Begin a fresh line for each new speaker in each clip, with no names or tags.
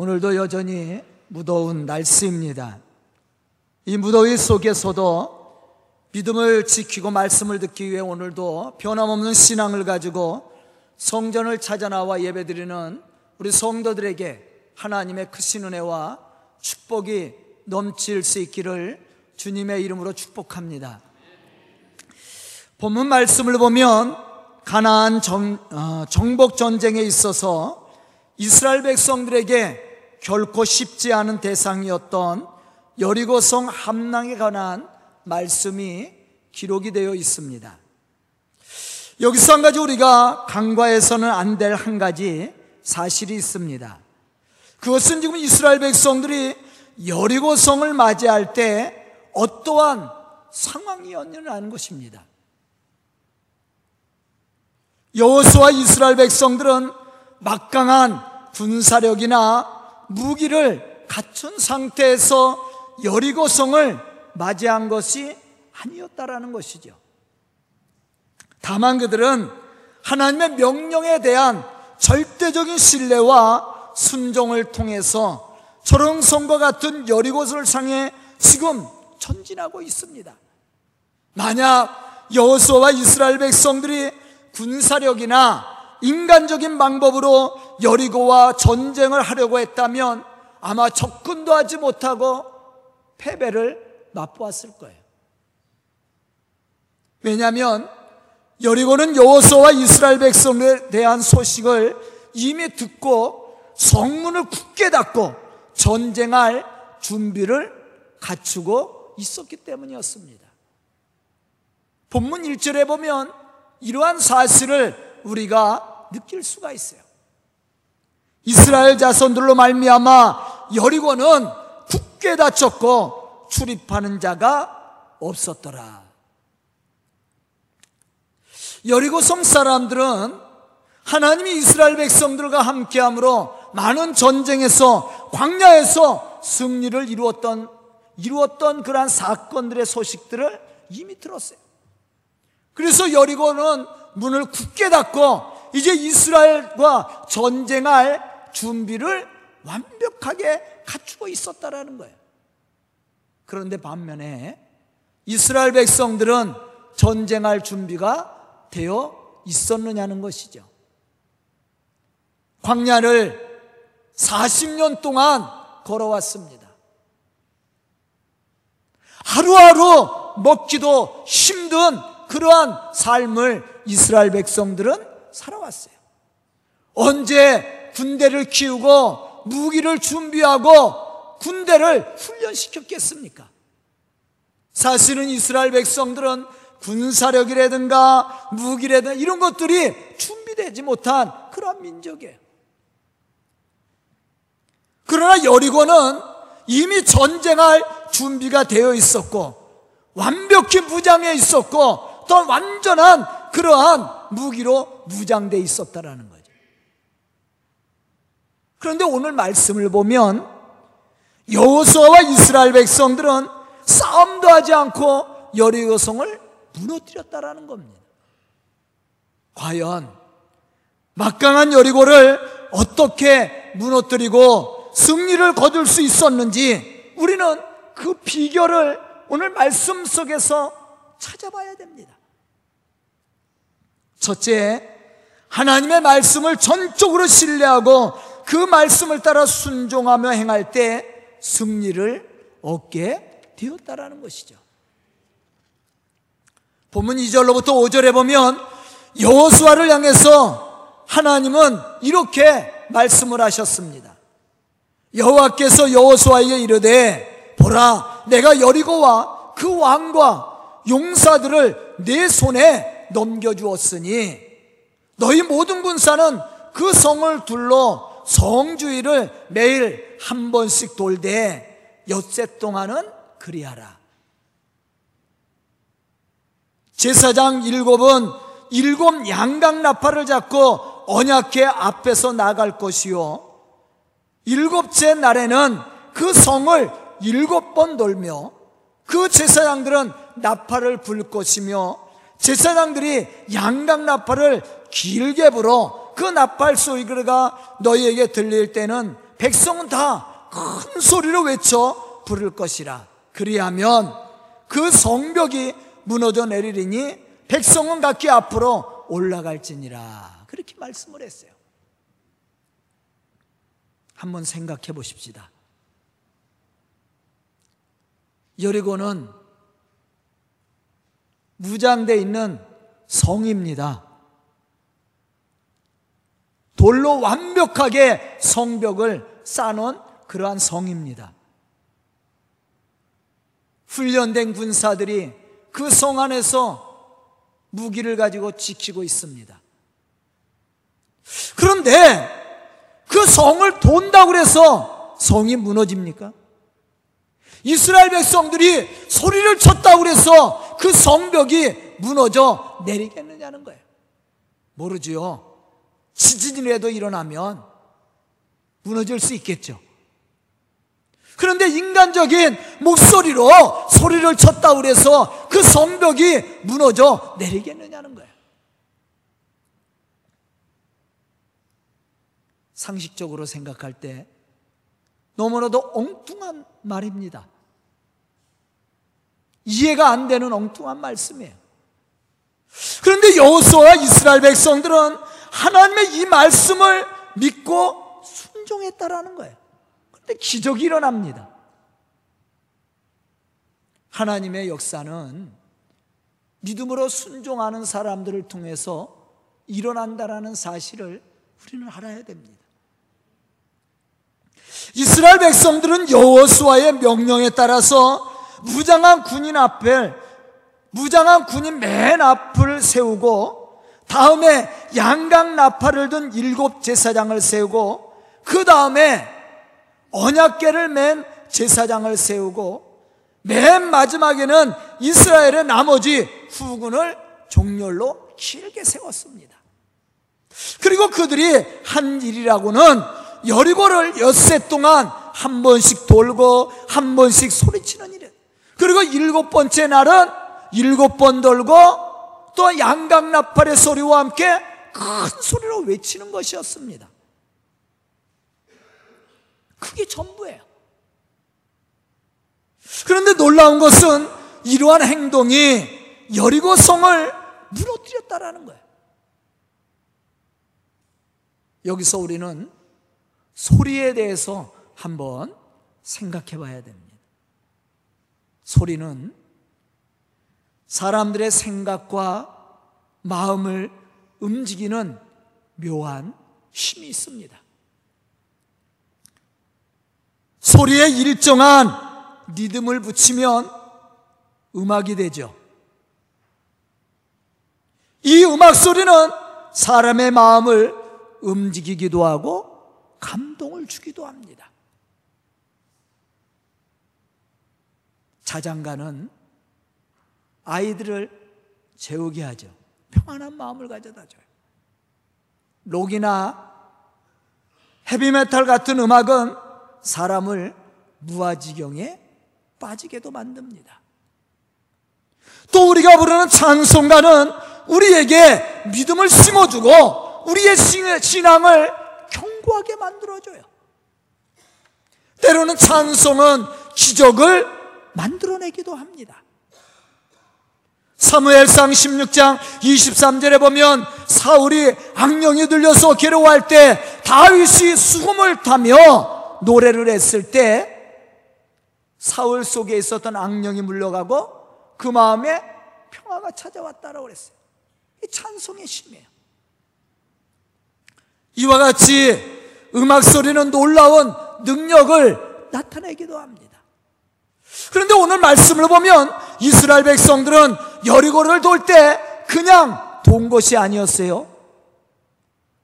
오늘도 여전히 무더운 날씨입니다. 이 무더위 속에서도 믿음을 지키고 말씀을 듣기 위해 오늘도 변함없는 신앙을 가지고 성전을 찾아 나와 예배드리는 우리 성도들에게 하나님의 크신 은혜와 축복이 넘칠 수 있기를 주님의 이름으로 축복합니다. 본문 말씀을 보면 가나안 정, 어, 정복 전쟁에 있어서 이스라엘 백성들에게 결코 쉽지 않은 대상이었던 여리고성 함낭에 관한 말씀이 기록이 되어 있습니다. 여기서 한 가지 우리가 간과해서는 안 될 한 가지 사실이 있습니다. 그것은 지금 이스라엘 백성들이 여리고성을 맞이할 때 어떠한 상황이었느냐는 것입니다. 여호수와 이스라엘 백성들은 막강한 군사력이나 무기를 갖춘 상태에서 여리고성을 맞이한 것이 아니었다라는 것이죠. 다만 그들은 하나님의 명령에 대한 절대적인 신뢰와 순종을 통해서 초롱성과 같은 여리고성을 향해 지금 전진하고 있습니다. 만약 여호수아와 이스라엘 백성들이 군사력이나 인간적인 방법으로 여리고와 전쟁을 하려고 했다면 아마 접근도 하지 못하고 패배를 맛보았을 거예요. 왜냐하면 여리고는 여호수아와 이스라엘 백성에 대한 소식을 이미 듣고 성문을 굳게 닫고 전쟁할 준비를 갖추고 있었기 때문이었습니다. 본문 1절에 보면 이러한 사실을 우리가 느낄 수가 있어요. 이스라엘 자손들로 말미암아 여리고는 굳게 닫혔고 출입하는 자가 없었더라. 여리고성 사람들은 하나님이 이스라엘 백성들과 함께함으로 많은 전쟁에서 광야에서 승리를 이루었던 이루었던 그러한 사건들의 소식들을 이미 들었어요. 그래서 여리고는 문을 굳게 닫고 이제 이스라엘과 전쟁할 준비를 완벽하게 갖추고 있었다라는 거예요. 그런데 반면에 이스라엘 백성들은 전쟁할 준비가 되어 있었느냐는 것이죠. 광야를 40년 동안 걸어왔습니다. 하루하루 먹기도 힘든 그러한 삶을 이스라엘 백성들은 살아왔어요. 언제 군대를 키우고 무기를 준비하고 군대를 훈련시켰겠습니까? 사실은 이스라엘 백성들은 군사력이라든가 무기라든가 이런 것들이 준비되지 못한 그런 민족이에요. 그러나 여리고는 이미 전쟁할 준비가 되어 있었고 완벽히 무장해 있었고 또 완전한 그러한 무기로 무장되어 있었다라는 거죠. 그런데 오늘 말씀을 보면 여호수아와 이스라엘 백성들은 싸움도 하지 않고 여리고성을 무너뜨렸다라는 겁니다. 과연 막강한 여리고를 어떻게 무너뜨리고 승리를 거둘 수 있었는지 우리는 그 비결을 오늘 말씀 속에서 찾아봐야 됩니다. 첫째, 하나님의 말씀을 전적으로 신뢰하고 그 말씀을 따라 순종하며 행할 때 승리를 얻게 되었다라는 것이죠. 본문 2절로부터 5절에 보면 여호수아를 향해서 하나님은 이렇게 말씀을 하셨습니다. 여호와께서 여호수아에게 이르되 보라 내가 여리고와 그 왕과 용사들을 내 손에 넘겨 주었으니 너희 모든 군사는 그 성을 둘러 성주의를 매일 한 번씩 돌되 엿새 동안은 그리하라. 제사장 일곱은 일곱 양각 나팔을 잡고 언약궤 앞에서 나갈 것이요. 일곱째 날에는 그 성을 일곱 번 돌며 그 제사장들은 나팔을 불 것이며 제사장들이 양각 나팔을 길게 불어 그 나팔 소리가 너희에게 들릴 때는 백성은 다 큰 소리로 외쳐 부를 것이라. 그리하면 그 성벽이 무너져 내리리니 백성은 각기 앞으로 올라갈지니라. 그렇게 말씀을 했어요. 한번 생각해 보십시다. 여리고는 무장되어 있는 성입니다. 돌로 완벽하게 성벽을 쌓아놓은 그러한 성입니다. 훈련된 군사들이 그 성 안에서 무기를 가지고 지키고 있습니다. 그런데 그 성을 돈다고 해서 성이 무너집니까? 이스라엘 백성들이 소리를 쳤다고 해서 그 성벽이 무너져 내리겠느냐는 거예요. 모르지요. 지진이라도 일어나면 무너질 수 있겠죠. 그런데 인간적인 목소리로 소리를 쳤다고 해서 그 성벽이 무너져 내리겠느냐는 거예요. 상식적으로 생각할 때 너무나도 엉뚱한 말입니다. 이해가 안 되는 엉뚱한 말씀이에요. 그런데 여호수아와 이스라엘 백성들은 하나님의 이 말씀을 믿고 순종했다라는 거예요. 그런데 기적이 일어납니다. 하나님의 역사는 믿음으로 순종하는 사람들을 통해서 일어난다라는 사실을 우리는 알아야 됩니다. 이스라엘 백성들은 여호수아의 명령에 따라서 무장한 군인 앞에 무장한 군인 맨 앞을 세우고 다음에 양강 나팔을 든 일곱 제사장을 세우고 그 다음에 언약계를 맨 제사장을 세우고 맨 마지막에는 이스라엘의 나머지 후군을 종렬로 길게 세웠습니다. 그리고 그들이 한 일이라고는 여리고를 엿새 동안 한 번씩 돌고 한 번씩 소리치는 일이에요. 그리고 일곱 번째 날은 일곱 번 돌고 또 양강나팔의 소리와 함께 큰 소리로 외치는 것이었습니다. 그게 전부예요. 그런데 놀라운 것은 이러한 행동이 여리고 성을 무너뜨렸다라는 거예요. 여기서 우리는 소리에 대해서 한번 생각해 봐야 됩니다. 소리는 사람들의 생각과 마음을 움직이는 묘한 힘이 있습니다. 소리에 일정한 리듬을 붙이면 음악이 되죠. 이 음악 소리는 사람의 마음을 움직이기도 하고 감동을 주기도 합니다. 자장가는 아이들을 재우게 하죠. 평안한 마음을 가져다 줘요. 록이나 헤비메탈 같은 음악은 사람을 무아지경에 빠지게도 만듭니다. 또 우리가 부르는 찬송가는 우리에게 믿음을 심어주고 우리의 신앙을 견고하게 만들어줘요. 때로는 찬송은 기적을 만들어내기도 합니다. 사무엘상 16장 23절에 보면 사울이 악령이 들려서 괴로워할 때 다윗이 수금을 타며 노래를 했을 때 사울 속에 있었던 악령이 물러가고 그 마음에 평화가 찾아왔다라고 그랬어요. 이 찬송의 힘이에요. 이와 같이 음악 소리는 놀라운 능력을 나타내기도 합니다. 그런데 오늘 말씀을 보면 이스라엘 백성들은 여리고를 돌 때 그냥 돈 것이 아니었어요.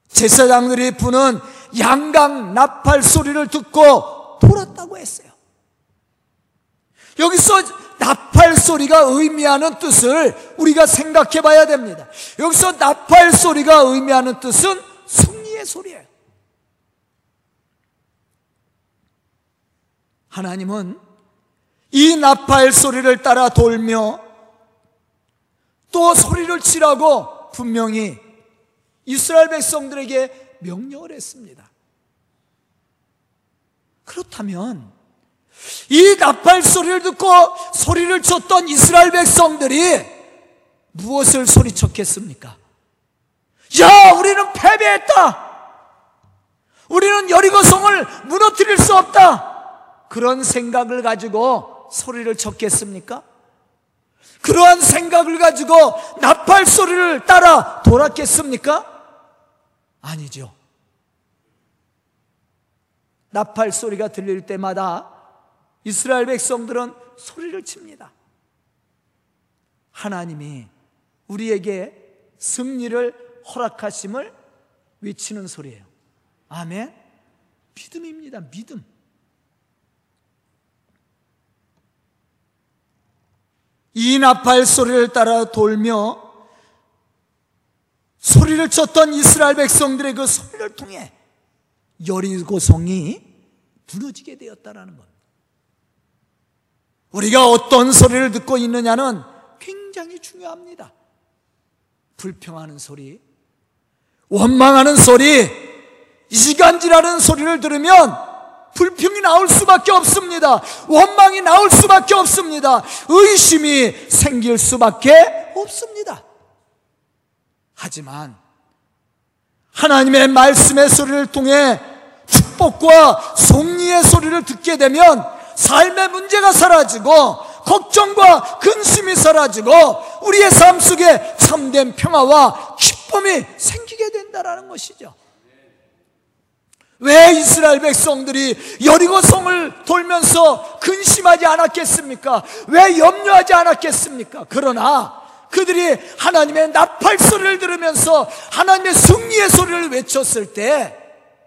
제사장들이 부는 양강 나팔 소리를 듣고 돌았다고 했어요. 여기서 나팔 소리가 의미하는 뜻을 우리가 생각해 봐야 됩니다. 여기서 나팔 소리가 의미하는 뜻은 승리의 소리예요. 하나님은 이 나팔 소리를 따라 돌며 또 소리를 치라고 분명히 이스라엘 백성들에게 명령을 했습니다. 그렇다면 이 나팔 소리를 듣고 소리를 쳤던 이스라엘 백성들이 무엇을 소리쳤겠습니까? 야, 우리는 패배했다. 우리는 여리고성을 무너뜨릴 수 없다. 그런 생각을 가지고 소리를 쳤겠습니까? 그러한 생각을 가지고 나팔 소리를 따라 돌았겠습니까? 아니죠. 나팔 소리가 들릴 때마다 이스라엘 백성들은 소리를 칩니다. 하나님이 우리에게 승리를 허락하심을 외치는 소리예요. 아멘. 믿음입니다. 믿음. 이 나팔 소리를 따라 돌며 소리를 쳤던 이스라엘 백성들의 그 소리를 통해 여리고 성이 무너지게 되었다라는 것. 우리가 어떤 소리를 듣고 있느냐는 굉장히 중요합니다. 불평하는 소리, 원망하는 소리, 이간질하는 소리를 들으면 불평이 나올 수밖에 없습니다. 원망이 나올 수밖에 없습니다. 의심이 생길 수밖에 없습니다. 하지만 하나님의 말씀의 소리를 통해 축복과 속리의 소리를 듣게 되면 삶의 문제가 사라지고 걱정과 근심이 사라지고 우리의 삶 속에 참된 평화와 기쁨이 생기게 된다라는 것이죠. 왜 이스라엘 백성들이 여리고 성을 돌면서 근심하지 않았겠습니까? 왜 염려하지 않았겠습니까? 그러나 그들이 하나님의 나팔 소리를 들으면서 하나님의 승리의 소리를 외쳤을 때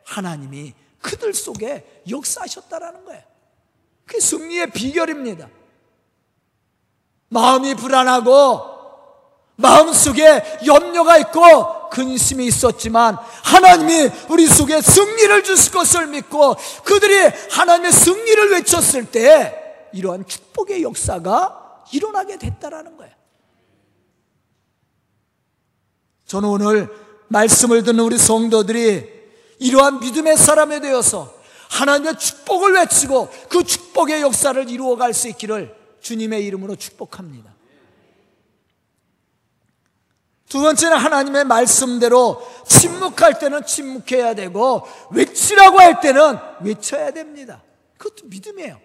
하나님이 그들 속에 역사하셨다라는 거예요. 그게 승리의 비결입니다. 마음이 불안하고 마음속에 염려가 있고 근심이 있었지만 하나님이 우리 속에 승리를 주실 것을 믿고 그들이 하나님의 승리를 외쳤을 때 이러한 축복의 역사가 일어나게 됐다라는 거예요. 저는 오늘 말씀을 듣는 우리 성도들이 이러한 믿음의 사람이 되어서 하나님의 축복을 외치고 그 축복의 역사를 이루어갈 수 있기를 주님의 이름으로 축복합니다. 두 번째는 하나님의 말씀대로 침묵할 때는 침묵해야 되고 외치라고 할 때는 외쳐야 됩니다. 그것도 믿음이에요.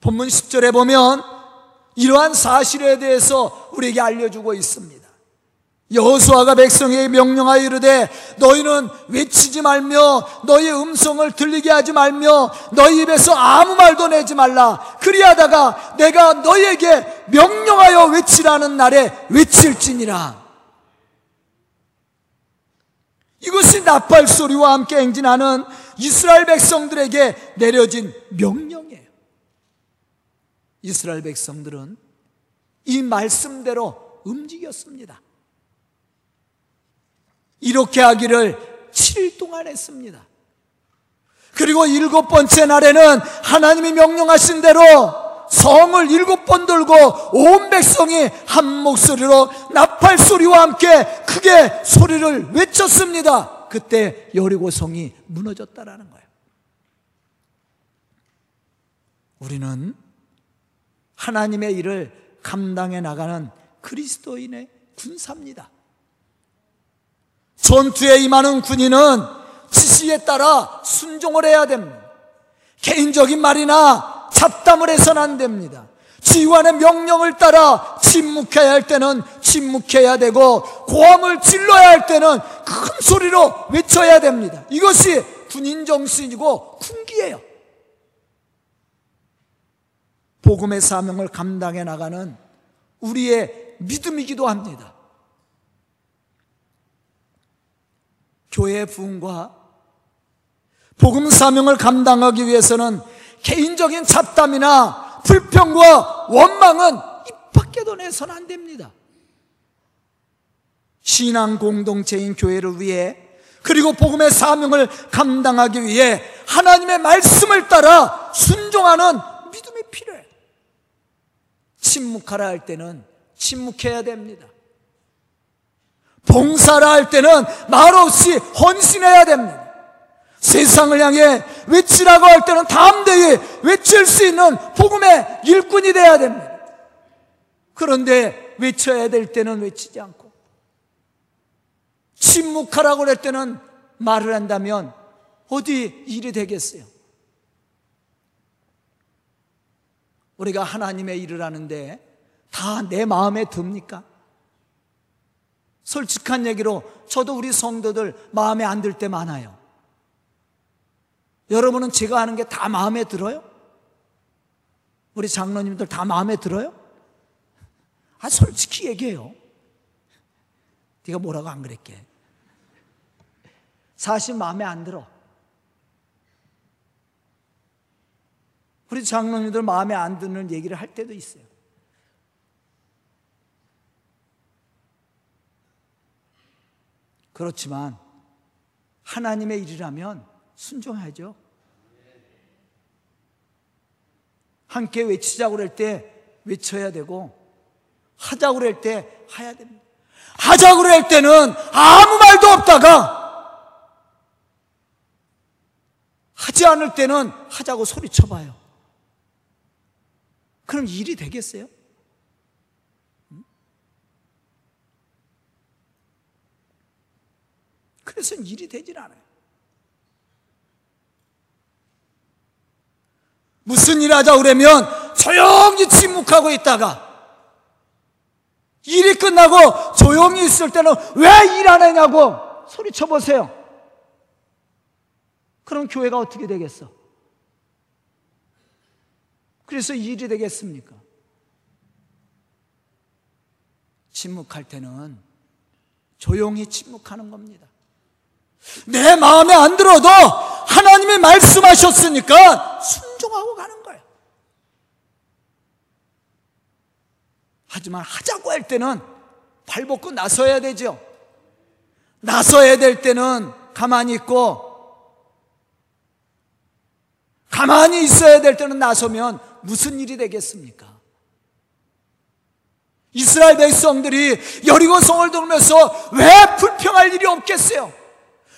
본문 10절에 보면 이러한 사실에 대해서 우리에게 알려주고 있습니다. 여호수아가 백성에게 명령하여 이르되 너희는 외치지 말며 너희 음성을 들리게 하지 말며 너희 입에서 아무 말도 내지 말라. 그리하다가 내가 너희에게 명령하여 외치라는 날에 외칠지니라. 이것이 나팔 소리와 함께 행진하는 이스라엘 백성들에게 내려진 명령이에요. 이스라엘 백성들은 이 말씀대로 움직였습니다 이렇게 하기를 7일 동안 했습니다. 그리고 일곱 번째 날에는 하나님이 명령하신 대로 성을 일곱 번 돌고 온 백성이 한 목소리로 나팔 소리와 함께 크게 소리를 외쳤습니다. 그때 여리고 성이 무너졌다라는 거예요. 우리는 하나님의 일을 감당해 나가는 그리스도인의 군사입니다. 전투에 임하는 군인은 지시에 따라 순종을 해야 됩니다. 개인적인 말이나 잡담을 해서는 안 됩니다. 지휘관의 명령을 따라 침묵해야 할 때는 침묵해야 되고 고함을 질러야 할 때는 큰 소리로 외쳐야 됩니다. 이것이 군인 정신이고 군기예요. 복음의 사명을 감당해 나가는 우리의 믿음이기도 합니다. 교회의 부흥과 복음 사명을 감당하기 위해서는 개인적인 잡담이나 불평과 원망은 입 밖에도 내서는 안 됩니다. 신앙 공동체인 교회를 위해 그리고 복음의 사명을 감당하기 위해 하나님의 말씀을 따라 순종하는 믿음이 필요해. 침묵하라 할 때는 침묵해야 됩니다. 봉사를 할 때는 말없이 헌신해야 됩니다. 세상을 향해 외치라고 할 때는 담대히 외칠 수 있는 복음의 일꾼이 되어야 됩니다. 그런데 외쳐야 될 때는 외치지 않고 침묵하라고 할 때는 말을 한다면 어디 일이 되겠어요? 우리가 하나님의 일을 하는데 다 내 마음에 듭니까? 솔직한 얘기로 저도 우리 성도들 마음에 안 들 때 많아요. 여러분은 제가 하는 게 다 마음에 들어요? 우리 장로님들 다 마음에 들어요? 아, 솔직히 얘기해요. 네가 뭐라고 안 그랬게. 사실 마음에 안 들어. 우리 장로님들 마음에 안 드는 얘기를 할 때도 있어요. 그렇지만 하나님의 일이라면 순종하죠. 함께 외치자고 그럴 때 외쳐야 되고 하자고 그럴 때 해야 됩니다. 하자고 그럴 때는 아무 말도 없다가 하지 않을 때는 하자고 소리쳐봐요. 그럼 일이 되겠어요? 그래서 일이 되질 않아요. 무슨 일 하자 그러면 조용히 침묵하고 있다가 일이 끝나고 조용히 있을 때는 왜 일 안 하냐고 소리쳐 보세요. 그럼 교회가 어떻게 되겠어? 그래서 일이 되겠습니까? 침묵할 때는 조용히 침묵하는 겁니다. 내 마음에 안 들어도 하나님이 말씀하셨으니까 순종하고 가는 거예요. 하지만 하자고 할 때는 발벗고 나서야 되죠. 나서야 될 때는 가만히 있고 가만히 있어야 될 때는 나서면 무슨 일이 되겠습니까? 이스라엘 백성들이 여리고 성을 돌면서 왜 불평할 일이 없겠어요?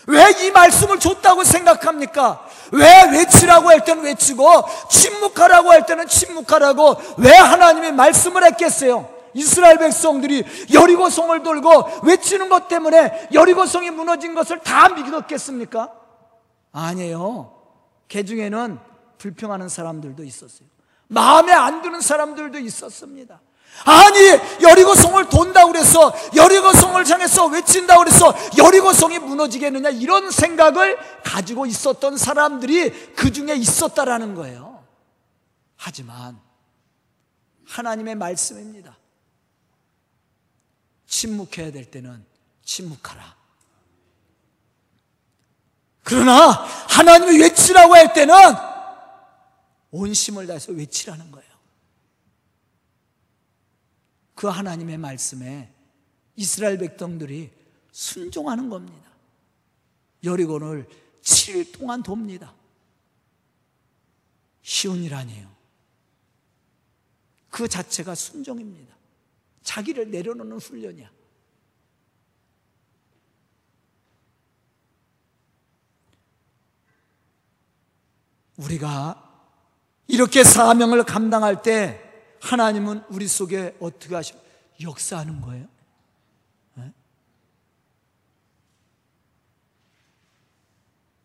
왜 이 말씀을 줬다고 생각합니까? 왜 외치라고 할 때는 외치고 침묵하라고 할 때는 침묵하라고 왜 하나님이 말씀을 했겠어요? 이스라엘 백성들이 여리고성을 돌고 외치는 것 때문에 여리고성이 무너진 것을 다 믿었겠습니까? 아니에요. 개 중에는 불평하는 사람들도 있었어요. 마음에 안 드는 사람들도 있었습니다. 아니 여리고성을 돈다고 그래서 여리고성을 향해서 외친다고 그래서 여리고성이 무너지겠느냐 이런 생각을 가지고 있었던 사람들이 그 중에 있었다라는 거예요. 하지만 하나님의 말씀입니다. 침묵해야 될 때는 침묵하라. 그러나 하나님이 외치라고 할 때는 온 힘을 다해서 외치라는 거예요. 그 하나님의 말씀에 이스라엘 백성들이 순종하는 겁니다. 여리고를 7일 동안 돕니다. 쉬운 일 아니에요. 그 자체가 순종입니다. 자기를 내려놓는 훈련이야. 우리가 이렇게 사명을 감당할 때 하나님은 우리 속에 어떻게 하시 역사하는 거예요? 네?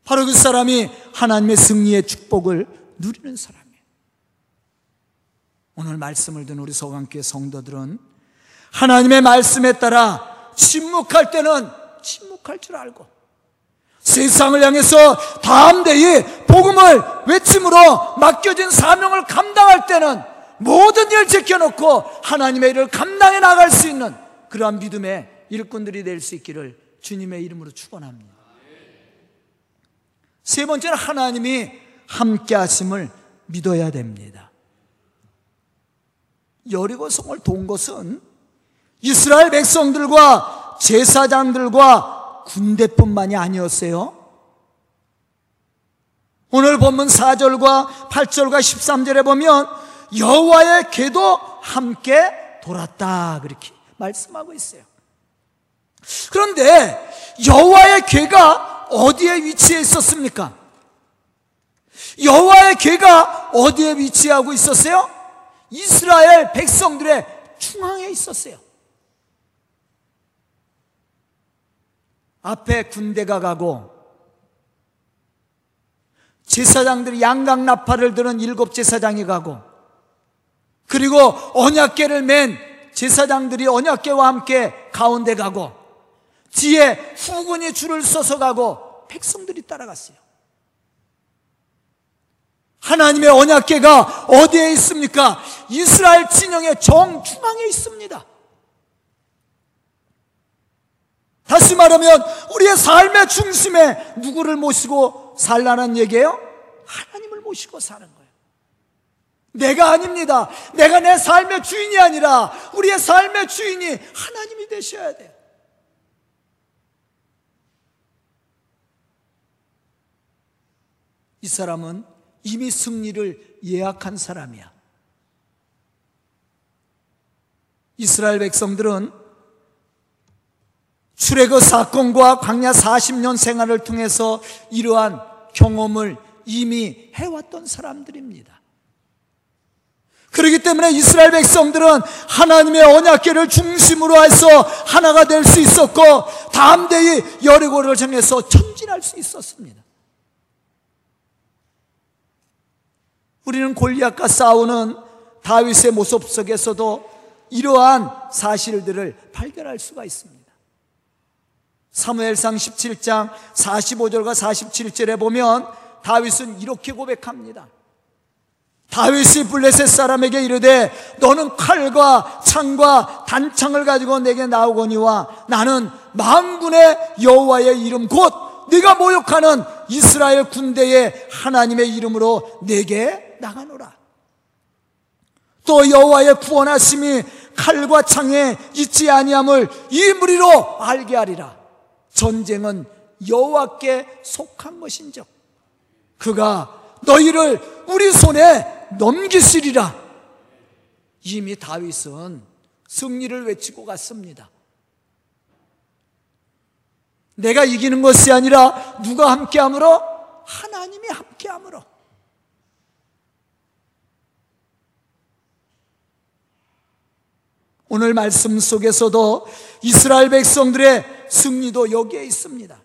바로 그 사람이 하나님의 승리의 축복을 누리는 사람이에요. 오늘 말씀을 듣는 우리 서강교회 성도들은 하나님의 말씀에 따라 침묵할 때는 침묵할 줄 알고 세상을 향해서 담대히 복음을 외침으로 맡겨진 사명을 감당할 때는 모든 일 제껴놓고 하나님의 일을 감당해 나갈 수 있는 그러한 믿음의 일꾼들이 될 수 있기를 주님의 이름으로 축원합니다. 세 번째는 하나님이 함께 하심을 믿어야 됩니다. 여리고 성을 돈 것은 이스라엘 백성들과 제사장들과 군대뿐만이 아니었어요. 오늘 본문 4절과 8절과 13절에 보면 여호와의 개도 함께 돌았다 그렇게 말씀하고 있어요. 그런데 여호와의 개가 어디에 위치해 있었습니까? 여호와의 궤가 어디에 위치하고 있었어요? 이스라엘 백성들의 중앙에 있었어요. 앞에 군대가 가고 제사장들이 양각 나팔을 드는 일곱 제사장이 가고 그리고 언약계를 맨 제사장들이 언약계와 함께 가운데 가고 뒤에 후군이 줄을 서서 가고 백성들이 따라갔어요. 하나님의 언약계가 어디에 있습니까? 이스라엘 진영의 정중앙에 있습니다. 다시 말하면 우리의 삶의 중심에 누구를 모시고 살라는 얘기예요? 하나님을 모시고 사는 거예요. 내가 아닙니다. 내가 내 삶의 주인이 아니라 우리의 삶의 주인이 하나님이 되셔야 돼요. 이 사람은 이미 승리를 예약한 사람이야. 이스라엘 백성들은 출애굽 사건과 광야 40년 생활을 통해서 이러한 경험을 이미 해왔던 사람들입니다. 그렇기 때문에 이스라엘 백성들은 하나님의 언약계를 중심으로 해서 하나가 될 수 있었고 대의 여리고를 정해서 전진할 수 있었습니다. 우리는 골리앗과 싸우는 다윗의 모습 속에서도 이러한 사실들을 발견할 수가 있습니다. 사무엘상 17장 45절과 47절에 보면 다윗은 이렇게 고백합니다. 다윗이 블레셋 사람에게 이르되 너는 칼과 창과 단창을 가지고 내게 나오거니와 나는 만군의 여호와의 이름 곧 네가 모욕하는 이스라엘 군대의 하나님의 이름으로 내게 나가노라. 또 여호와의 구원하심이 칼과 창에 있지 아니함을 이 무리로 알게 하리라. 전쟁은 여호와께 속한 것인즉 그가 너희를 우리 손에 넘기시리라. 이미 다윗은 승리를 외치고 갔습니다. 내가 이기는 것이 아니라 누가 함께함으로 하나님이 함께함으로 오늘 말씀 속에서도 이스라엘 백성들의 승리도 여기에 있습니다.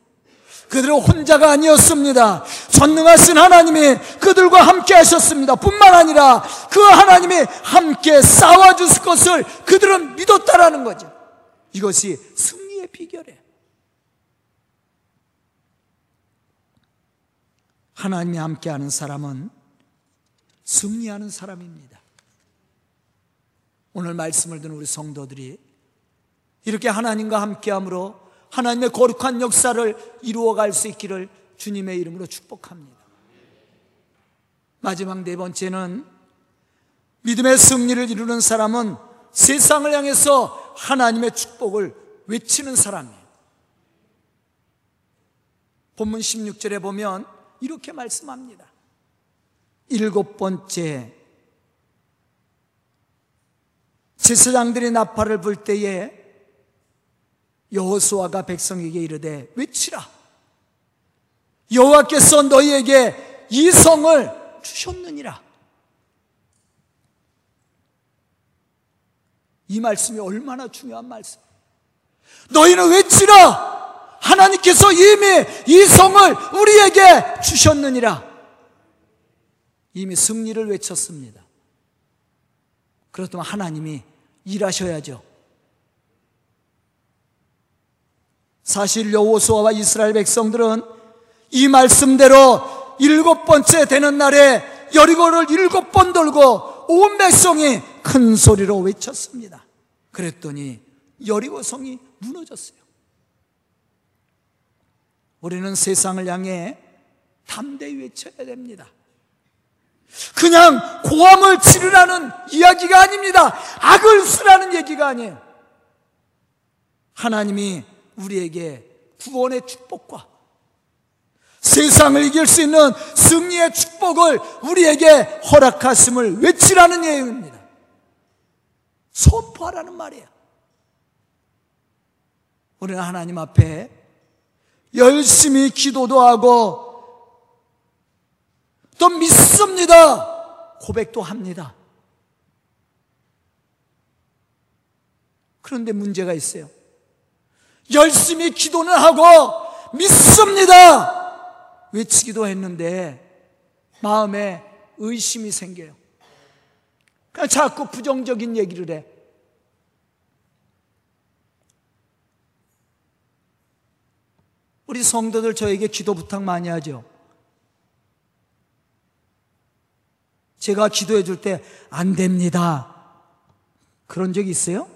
그들은 혼자가 아니었습니다. 전능하신 하나님이 그들과 함께 하셨습니다. 뿐만 아니라 그 하나님이 함께 싸워주실 것을 그들은 믿었다라는 거죠. 이것이 승리의 비결이에요. 하나님이 함께하는 사람은 승리하는 사람입니다. 오늘 말씀을 듣는 우리 성도들이 이렇게 하나님과 함께함으로 하나님의 거룩한 역사를 이루어갈 수 있기를 주님의 이름으로 축복합니다. 마지막 네 번째는 믿음의 승리를 이루는 사람은 세상을 향해서 하나님의 축복을 외치는 사람이에요. 본문 16절에 보면 이렇게 말씀합니다. 일곱 번째 제사장들이 나팔을 불 때에 여호수아가 백성에게 이르되 외치라. 여호와께서 너희에게 이 성을 주셨느니라. 이 말씀이 얼마나 중요한 말씀. 너희는 외치라. 하나님께서 이미 이 성을 우리에게 주셨느니라. 이미 승리를 외쳤습니다. 그렇다면 하나님이 일하셔야죠 사실 여호수아와 이스라엘 백성들은 이 말씀대로 일곱 번째 되는 날에 여리고를 일곱 번 돌고 온 백성이 큰 소리로 외쳤습니다. 그랬더니 여리고 성이 무너졌어요. 우리는 세상을 향해 담대히 외쳐야 됩니다. 그냥 고함을 치르라는 이야기가 아닙니다. 악을 쓰라는 얘기가 아니에요. 하나님이 우리에게 구원의 축복과 세상을 이길 수 있는 승리의 축복을 우리에게 허락하심을 외치라는 예입니다. 선포하라는 말이에요. 우리는 하나님 앞에 열심히 기도도 하고 또 믿습니다. 고백도 합니다. 그런데 문제가 있어요. 열심히 기도는 하고 믿습니다. 외치기도 했는데 마음에 의심이 생겨요. 그러니까 자꾸 부정적인 얘기를 해. 우리 성도들 저에게 기도 부탁 많이 하죠. 제가 기도해 줄 때 안 됩니다. 그런 적 있어요?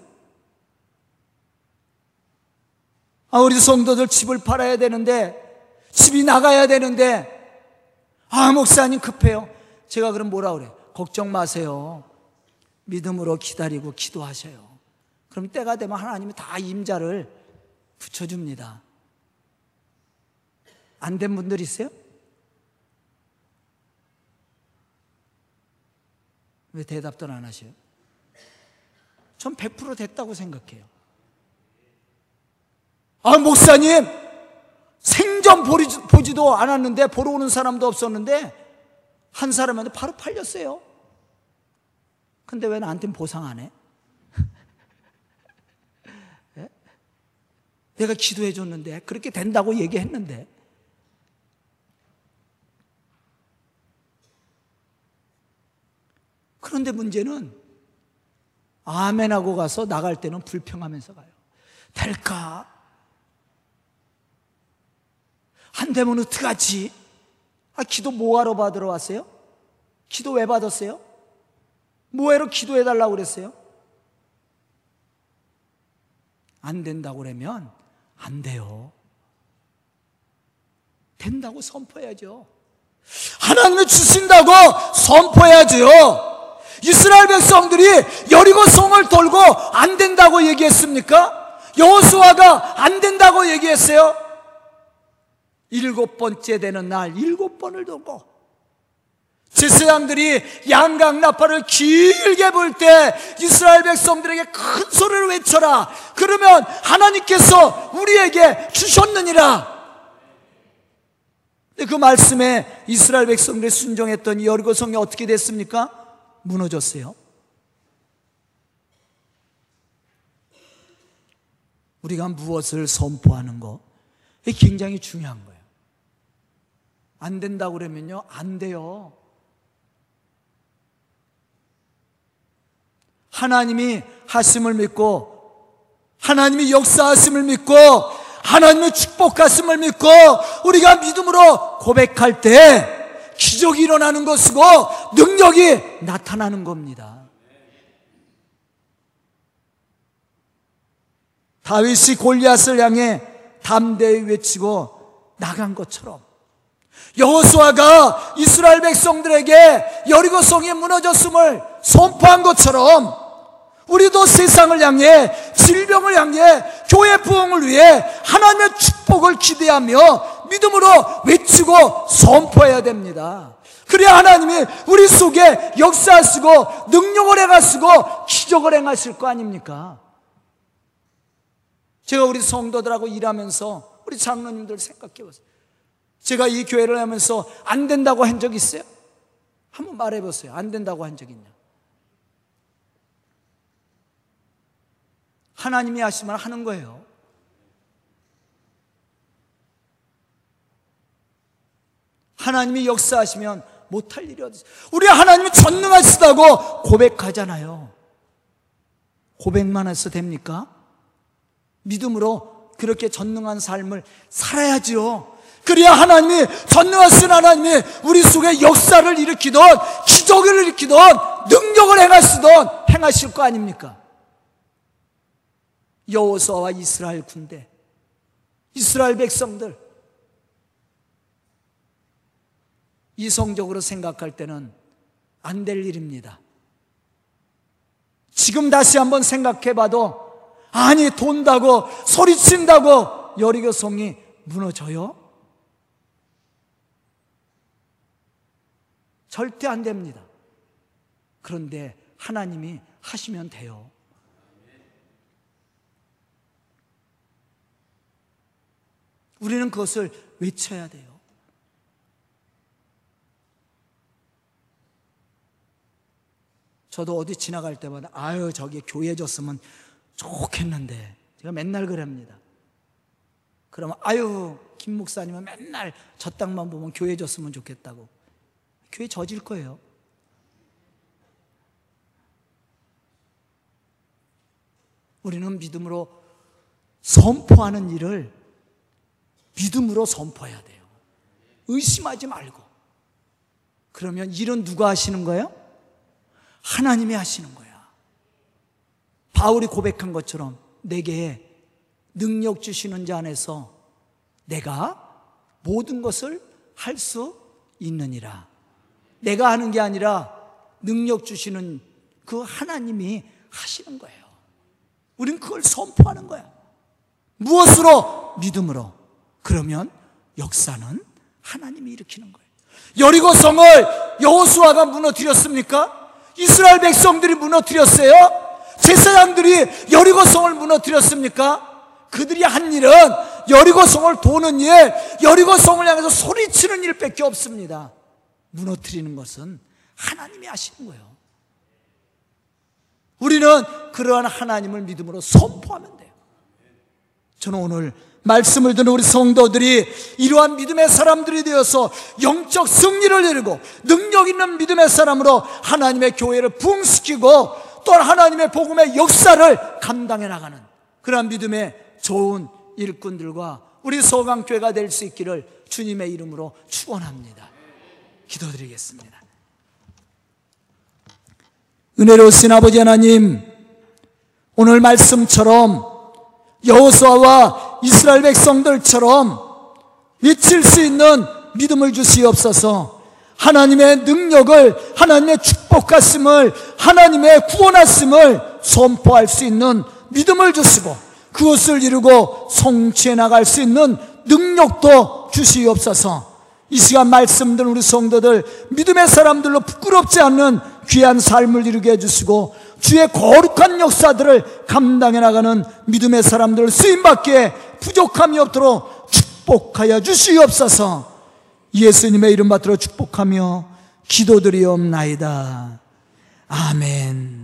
아, 우리 성도들 집을 팔아야 되는데, 집이 나가야 되는데, 아, 목사님 급해요. 제가 그럼 뭐라 그래? 걱정 마세요. 믿음으로 기다리고 기도하셔요. 그럼 때가 되면 하나님이 다 임자를 붙여줍니다. 안 된 분들 있어요? 왜 대답도 안 하셔요? 전 100% 됐다고 생각해요. 아, 목사님! 생전 보지도 않았는데, 보러 오는 사람도 없었는데, 한 사람한테 바로 팔렸어요. 근데 왜 나한테는 보상 안 해? 네? 내가 기도해 줬는데, 그렇게 된다고 얘기했는데. 그런데 문제는 아멘하고 가서 나갈 때는 불평하면서 가요. 될까? 안 되면 어떡하지? 아, 기도 뭐하러 받으러 왔어요? 기도 왜 받았어요? 뭐하러 기도해달라고 그랬어요? 안 된다고 그러면 안 돼요. 된다고 선포해야죠. 하나님이 주신다고 선포해야죠. 이스라엘 백성들이 여리고 성을 돌고 안 된다고 얘기했습니까? 여호수아가 안 된다고 얘기했어요. 일곱 번째 되는 날 일곱 번을 돌고 제사장들이 양각 나팔을 길게 불 때 이스라엘 백성들에게 큰 소리를 외쳐라. 그러면 하나님께서 우리에게 주셨느니라. 그 말씀에 이스라엘 백성들이 순종했던 여리고 성이 어떻게 됐습니까? 무너졌어요. 우리가 무엇을 선포하는 거, 이게 굉장히 중요한 거예요. 안 된다고 그러면요, 안 돼요. 하나님이 하심을 믿고, 하나님이 역사하심을 믿고, 하나님의 축복하심을 믿고, 우리가 믿음으로 고백할 때, 기적이 일어나는 것이고 능력이 나타나는 겁니다. 다윗이 골리앗을 향해 담대히 외치고 나간 것처럼 여호수아가 이스라엘 백성들에게 여리고 성이 무너졌음을 선포한 것처럼 우리도 세상을 향해 질병을 향해 교회 부흥을 위해 하나님의 축복을 기대하며 믿음으로 외치고 선포해야 됩니다. 그래야 하나님이 우리 속에 역사하시고 능력을 행하시고 기적을 행하실 거 아닙니까? 제가 우리 성도들하고 일하면서 우리 장로님들 생각해 보세요. 제가 이 교회를 하면서 안 된다고 한 적 있어요? 한번 말해 보세요. 안 된다고 한 적 있냐? 하나님이 하시면 하는 거예요. 하나님이 역사하시면 못할 일이 어디? 우리 하나님이 전능하시다고 고백하잖아요. 고백만 해서 됩니까? 믿음으로 그렇게 전능한 삶을 살아야지요. 그래야 하나님이 전능하신 하나님이 우리 속에 역사를 일으키던 기적을 일으키던 능력을 행하시던 행하실 거 아닙니까? 여호수아와 이스라엘 군대, 이스라엘 백성들 이성적으로 생각할 때는 안 될 일입니다. 지금 다시 한번 생각해 봐도 아니 돈다고 소리친다고 여리고성이 무너져요? 절대 안 됩니다. 그런데 하나님이 하시면 돼요. 우리는 그것을 외쳐야 돼요. 저도 어디 지나갈 때마다 아유 저기 교회 줬으면 좋겠는데 제가 맨날 그럽니다. 그러면 아유 김 목사님은 맨날 저 땅만 보면 교회 줬으면 좋겠다고 교회 져질 거예요. 우리는 믿음으로 선포하는 일을 믿음으로 선포해야 돼요. 의심하지 말고. 그러면 일은 누가 하시는 거예요? 하나님이 하시는 거야. 바울이 고백한 것처럼 내게 능력 주시는 자 안에서 내가 모든 것을 할 수 있느니라. 내가 하는 게 아니라 능력 주시는 그 하나님이 하시는 거예요. 우린 그걸 선포하는 거야. 무엇으로? 믿음으로. 그러면 역사는 하나님이 일으키는 거예요. 여리고성을 여호수아가 무너뜨렸습니까? 이스라엘 백성들이 무너뜨렸어요? 제사장들이 여리고성을 무너뜨렸습니까? 그들이 한 일은 여리고성을 도는 일, 여리고성을 향해서 소리치는 일밖에 없습니다. 무너뜨리는 것은 하나님이 하시는 거예요. 우리는 그러한 하나님을 믿음으로 선포하면 돼요. 저는 오늘 말씀을 듣는 우리 성도들이 이러한 믿음의 사람들이 되어서 영적 승리를 이루고 능력 있는 믿음의 사람으로 하나님의 교회를 붕시키고 또 하나님의 복음의 역사를 감당해 나가는 그러한 믿음의 좋은 일꾼들과 우리 소강교회가 될 수 있기를 주님의 이름으로 축원합니다. 기도드리겠습니다. 은혜로우신 아버지 하나님, 오늘 말씀처럼 여호수아와 이스라엘 백성들처럼 미칠 수 있는 믿음을 주시옵소서. 하나님의 능력을, 하나님의 축복하심을, 하나님의 구원하심을 선포할 수 있는 믿음을 주시고 그것을 이루고 성취해 나갈 수 있는 능력도 주시옵소서. 이 시간 말씀 들 우리 성도들 믿음의 사람들로 부끄럽지 않는 귀한 삶을 이루게 해주시고 주의 거룩한 역사들을 감당해 나가는 믿음의 사람들 쓰임받기에 부족함이 없도록 축복하여 주시옵소서 예수님의 이름 받들어 축복하며 기도드리옵나이다. 아멘.